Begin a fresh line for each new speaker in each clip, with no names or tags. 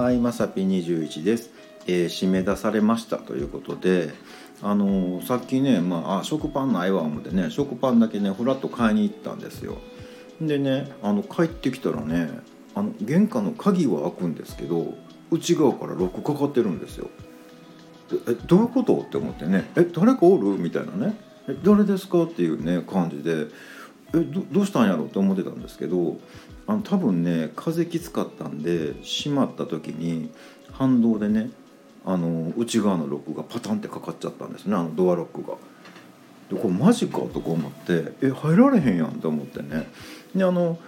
はい、まさぴ21です、えー締め出されましたということで、あのーさっきね、まあ、あ食パンないわ思ってね食パンだけねふらっと買いに行ったんですよ。でねあの帰ってきたらねあの玄関の鍵は開くんですけど内側からロックかかってるんですよ。ええどういうこと？って思ってね「え誰かおる?」みたいなね「え誰ですか?」っていうね感じで「えどどうしたんやろ?」って思ってたんですけどあの多分ね風きつかったんで閉まった時に反動でねあの内側のロックがパタンってかかっちゃったんですねあのドアロックが。でこれマジかとか思ってえ入られへんやんと思ってねであの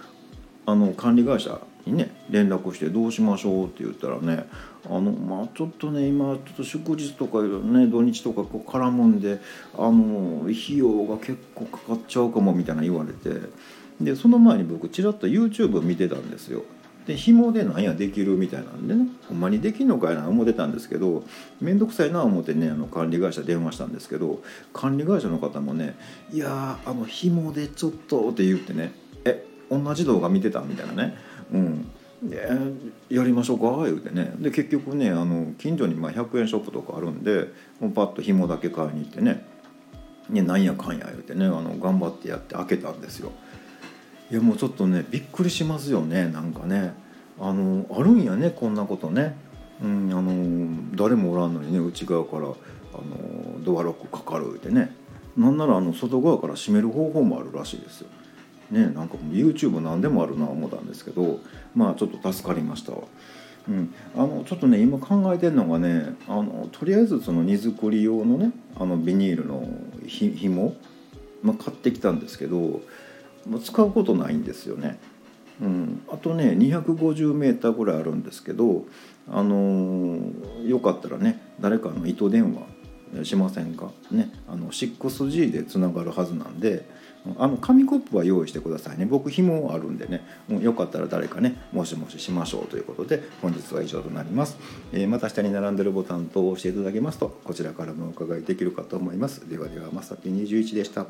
あの管理会社にね連絡してどうしましょうって言ったらねあのまあちょっとね今ちょっと祝日とかね土日とかこう絡むんであの費用が結構かかっちゃうかもみたいな言われてでその前に僕ちらっと YouTube 見てたんですよ。で紐でなんやできるみたいなんでねほんまにできんのかいな思ってたんですけど面倒くさいな思ってねあの管理会社電話したんですけど管理会社の方もね「いやあの紐でちょっと」って言ってね「同じ動画見てた?」みたいなね「うんでやりましょうか」言うてねで結局ねあの近所にまあ100円ショップとかあるんでもうパッと紐だけ買いに行ってねねなんやかんや言うてねあの頑張ってやって開けたんですよ。いやもうちょっとねびっくりしますよねなんかねあのあるんやねこんなことね、うん、あの誰もおらんのにね内側からあのドアロックかかるってねなんならあの外側から閉める方法もあるらしいですよ。ねなんか YouTube 何でもあるな思ったんですけどまあちょっと助かりましたわ。うん、あのちょっとね今考えてるのがねあのとりあえずその荷造り用のねあのビニールのひ紐、まあ、買ってきたんですけどもう使うことないんですよね。うん、あとね 250m ぐらいあるんですけど、あのーよかったらね誰かの糸電話しませんか？ねあの 6G でつながるはずなんであの紙コップは用意してくださいね。僕紐あるんでね。もうよかったら誰かねもしもししましょうということで本日は以上となります、えーまた下に並んでるボタンと押していただけますとこちらからもお伺いできるかと思います。ではではまさき21でした。